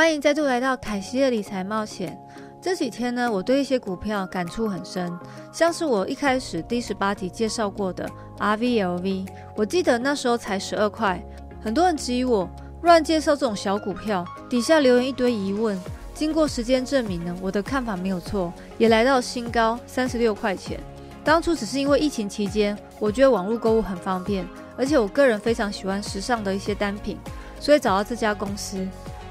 欢迎再度来到凯西的理财冒险。这几天呢，我对一些股票感触很深，像是我一开始第十八集介绍过的 RVLV，我记得那时候才十二块，很多人质疑我乱介绍这种小股票，底下留言一堆疑问。经过时间证明呢，我的看法没有错，也来到新高三十六块钱。当初只是因为疫情期间，我觉得网络购物很方便，而且我个人非常喜欢时尚的一些单品，所以找到这家公司。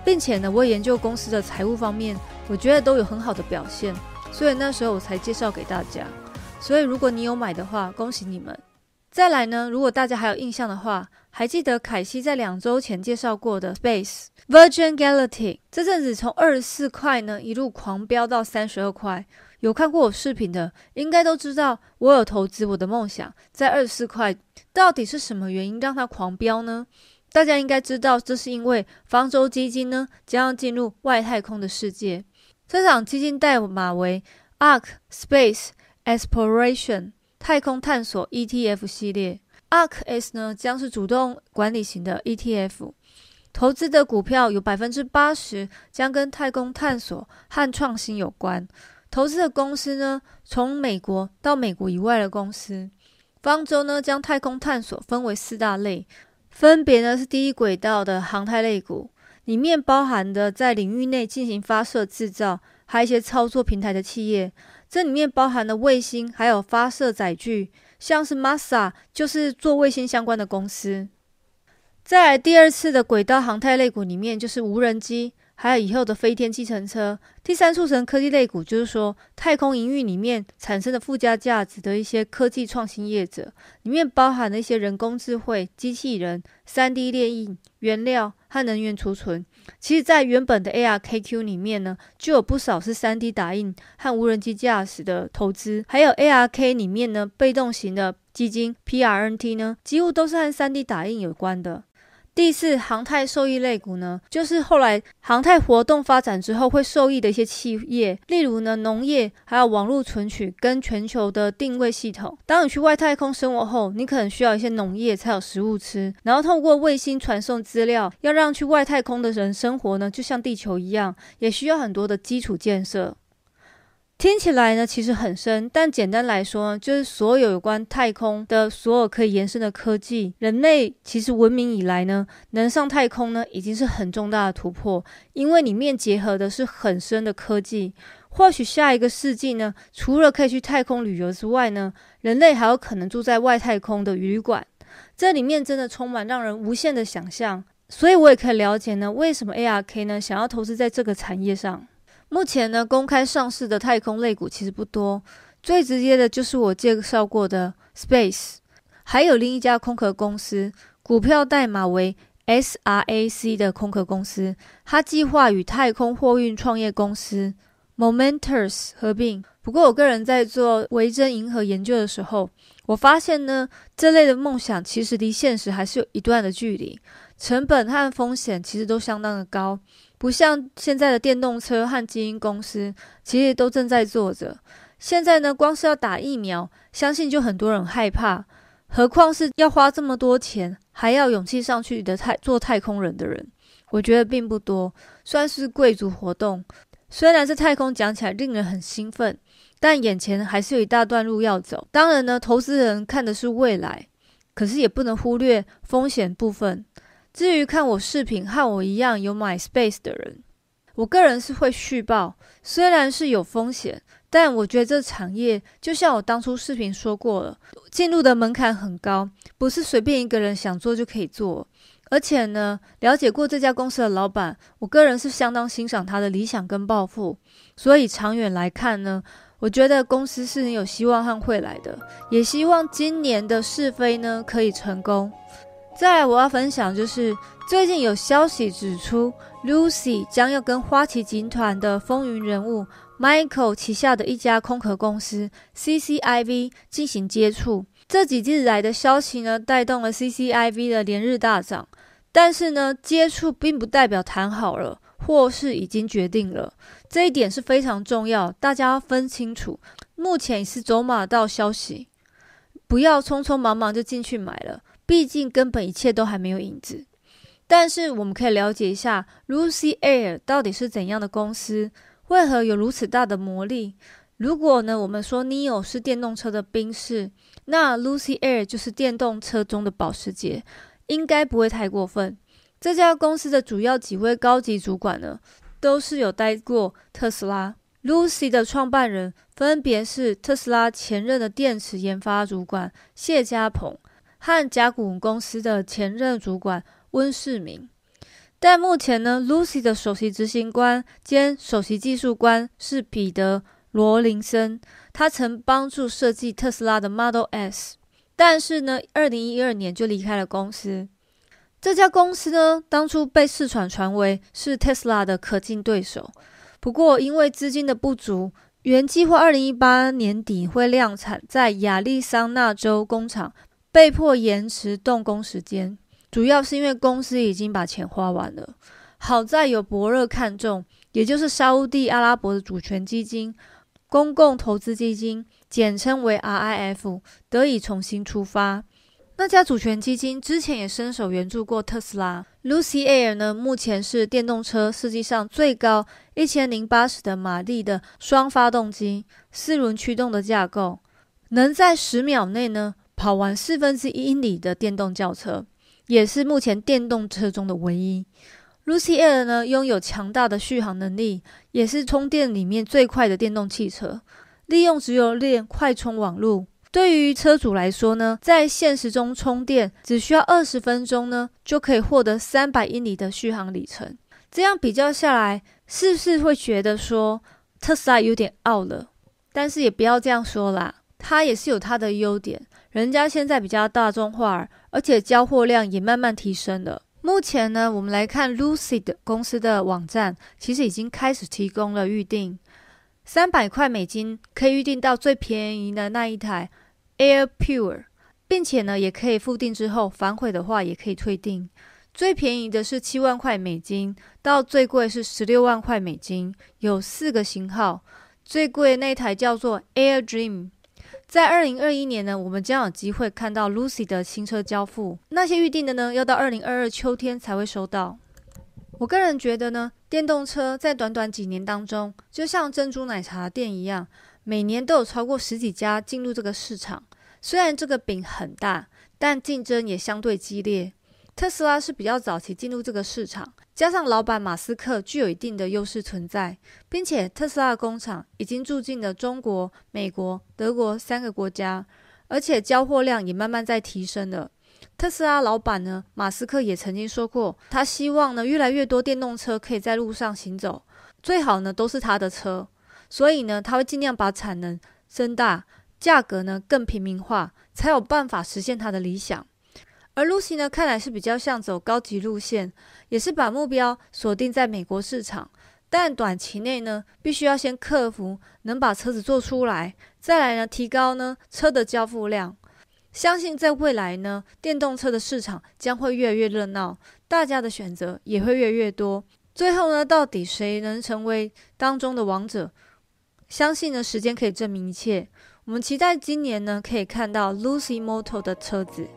并且呢，我研究公司的财务方面，我觉得都有很好的表现，所以那时候我才介绍给大家。所以如果你有买的话，恭喜你们。再来呢，如果大家还有印象的话，还记得凯西在两周前介绍过的 Space Virgin Galactic，这阵子从二十四块呢一路狂飙到三十二块。有看过我视频的，应该都知道我有投资我的梦想在二十四块，到底是什么原因让它狂飙呢？大家应该知道，这是因为方舟基金呢将要进入外太空的世界。这场基金代码为 ARK Space Exploration 太空探索 ETF 系列。ARK S 呢将是主动管理型的 ETF，投资的股票有百分之八十将跟太空探索和创新有关。投资的公司呢，从美国到美国以外的公司。方舟呢将太空探索分为四大类。分别呢是第一轨道的航太类股，里面包含的在领域内进行发射制造，还有一些操作平台的企业。这里面包含的卫星，还有发射载具，像是 Masa 就是做卫星相关的公司。再来第二次的轨道航太类股里面就是无人机。还有以后的飞天计程车，第三促成科技类股，就是说太空营运里面产生的附加价值的一些科技创新业者，里面包含了一些人工智慧、机器人、三 D 列印、原料和能源储存。其实，在原本的 ARKQ 里面呢，就有不少是三 D 打印和无人机驾驶的投资，还有 ARK 里面呢，被动型的基金 PRNT 呢，几乎都是和三 D 打印有关的。第四，航太受益类股呢，就是后来航太活动发展之后会受益的一些企业，例如呢农业，还有网络存取跟全球的定位系统。当你去外太空生活后，你可能需要一些农业才有食物吃，然后透过卫星传送资料，要让去外太空的人生活呢，就像地球一样，也需要很多的基础建设。听起来呢，其实很深，但简单来说呢，就是所有有关太空的所有可以延伸的科技，人类其实文明以来呢，能上太空呢，已经是很重大的突破，因为里面结合的是很深的科技。或许下一个世纪呢，除了可以去太空旅游之外呢，人类还有可能住在外太空的旅馆，这里面真的充满让人无限的想象。所以我也可以了解呢，为什么 ARK 呢想要投资在这个产业上。目前呢，公开上市的太空类股其实不多，最直接的就是我介绍过的 Space，还有另一家空壳公司，股票代码为 SRAC 的空壳公司，它计划与太空货运创业公司 Momentus 合并。不过，我个人在做维珍银河研究的时候，我发现呢，这类的梦想其实离现实还是有一段的距离，成本和风险其实都相当的高。不像现在的电动车和基因公司，其实都正在做着。现在呢，光是要打疫苗，相信就很多人害怕，何况是要花这么多钱，还要勇气上去的太做太空人的人，我觉得并不多，算是贵族活动。虽然这太空讲起来令人很兴奋，但眼前还是有一大段路要走。当然呢，投资人看的是未来，可是也不能忽略风险部分。至于看我视频和我一样有买 Space 的人，我个人是会续报，虽然是有风险，但我觉得这产业就像我当初视频说过了，进入的门槛很高，不是随便一个人想做就可以做。而且呢，了解过这家公司的老板，我个人是相当欣赏他的理想跟抱负，所以长远来看呢，我觉得公司是很有希望和会来的，也希望今年的试飞呢可以成功。再来，我要分享就是最近有消息指出，Lucy 将要跟花旗集团的风云人物 Michael 旗下的一家空壳公司 CCIV 进行接触。这几日来的消息呢，带动了 CCIV 的连日大涨。但是呢，接触并不代表谈好了，或是已经决定了。这一点是非常重要，大家要分清楚。目前是走马道消息，不要匆匆忙忙就进去买了。毕竟根本一切都还没有影子。但是我们可以了解一下 Lucy Air 到底是怎样的公司，为何有如此大的魔力？如果呢，我们说 Neo 是电动车的宾士，那 Lucy Air 就是电动车中的保时捷，应该不会太过分。这家公司的主要几位高级主管呢，都是有待过特斯拉。Lucy 的创办人分别是特斯拉前任的电池研发主管谢家鹏和甲骨文公司的前任主管。温世明，但目前呢，Lucy 的首席执行官兼首席技术官是彼得罗林森，他曾帮助设计特斯拉的 Model S，但是呢，二零一二年就离开了公司。这家公司呢，当初被市传传为是特斯拉的可敬对手，不过因为资金的不足，原计划二零一八年底会量产在亚利桑那州工厂，被迫延迟动工时间。主要是因为公司已经把钱花完了，好在有伯乐看中，也就是沙地阿拉伯的主权基金——公共投资基金，简称为 RIF，得以重新出发。那家主权基金之前也伸手援助过特斯拉。Lucy Air 呢，目前是电动车世界上最高一千零八十的马力的双发动机、四轮驱动的架构，能在十秒内呢跑完四分之一英里的电动轿车。也是目前电动车中的唯一。Lucy Air 呢，拥有强大的续航能力，也是充电里面最快的电动汽车。利用直流链快充网络，对于车主来说呢，在现实中充电只需要二十分钟呢，就可以获得三百英里的续航里程。这样比较下来，是不是会觉得说特斯拉有点傲了？但是也不要这样说啦，它也是有它的优点。人家现在比较大众化，而且交货量也慢慢提升了。目前呢，我们来看 Lucid 公司的网站，其实已经开始提供了预定，三百块美金可以预定到最便宜的那一台 Air Pure，并且呢，也可以付定之后反悔的话也可以退订。最便宜的是七万块美金，到最贵是十六万块美金，有四个型号，最贵那台叫做 Air Dream。在二零二一年呢，我们将有机会看到 Lucy 的新车交付。那些预定的呢，要到二零二二秋天才会收到。我个人觉得呢，电动车在短短几年当中，就像珍珠奶茶店一样，每年都有超过十几家进入这个市场。虽然这个饼很大，但竞争也相对激烈。特斯拉是比较早期进入这个市场，加上老板马斯克具有一定的优势存在，并且特斯拉工厂已经住进了中国、美国、德国三个国家，而且交货量也慢慢在提升了。特斯拉老板呢，马斯克也曾经说过，他希望呢越来越多电动车可以在路上行走，最好呢都是他的车，所以呢他会尽量把产能增大，价格呢更平民化，才有办法实现他的理想。而 Lucy 呢，看来是比较像走高级路线，也是把目标锁定在美国市场。但短期内呢，必须要先克服能把车子做出来，再来呢提高呢车的交付量。相信在未来呢，电动车的市场将会越来越热闹，大家的选择也会越来越多。最后呢，到底谁能成为当中的王者？相信呢，时间可以证明一切。我们期待今年呢，可以看到 Lucy Motor 的车子。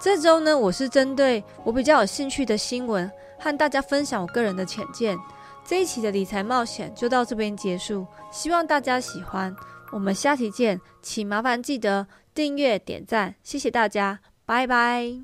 这周呢，我是针对我比较有兴趣的新闻，和大家分享我个人的浅见。这一期的理财冒险就到这边结束，希望大家喜欢。我们下期见，请麻烦记得订阅、点赞，谢谢大家，拜拜。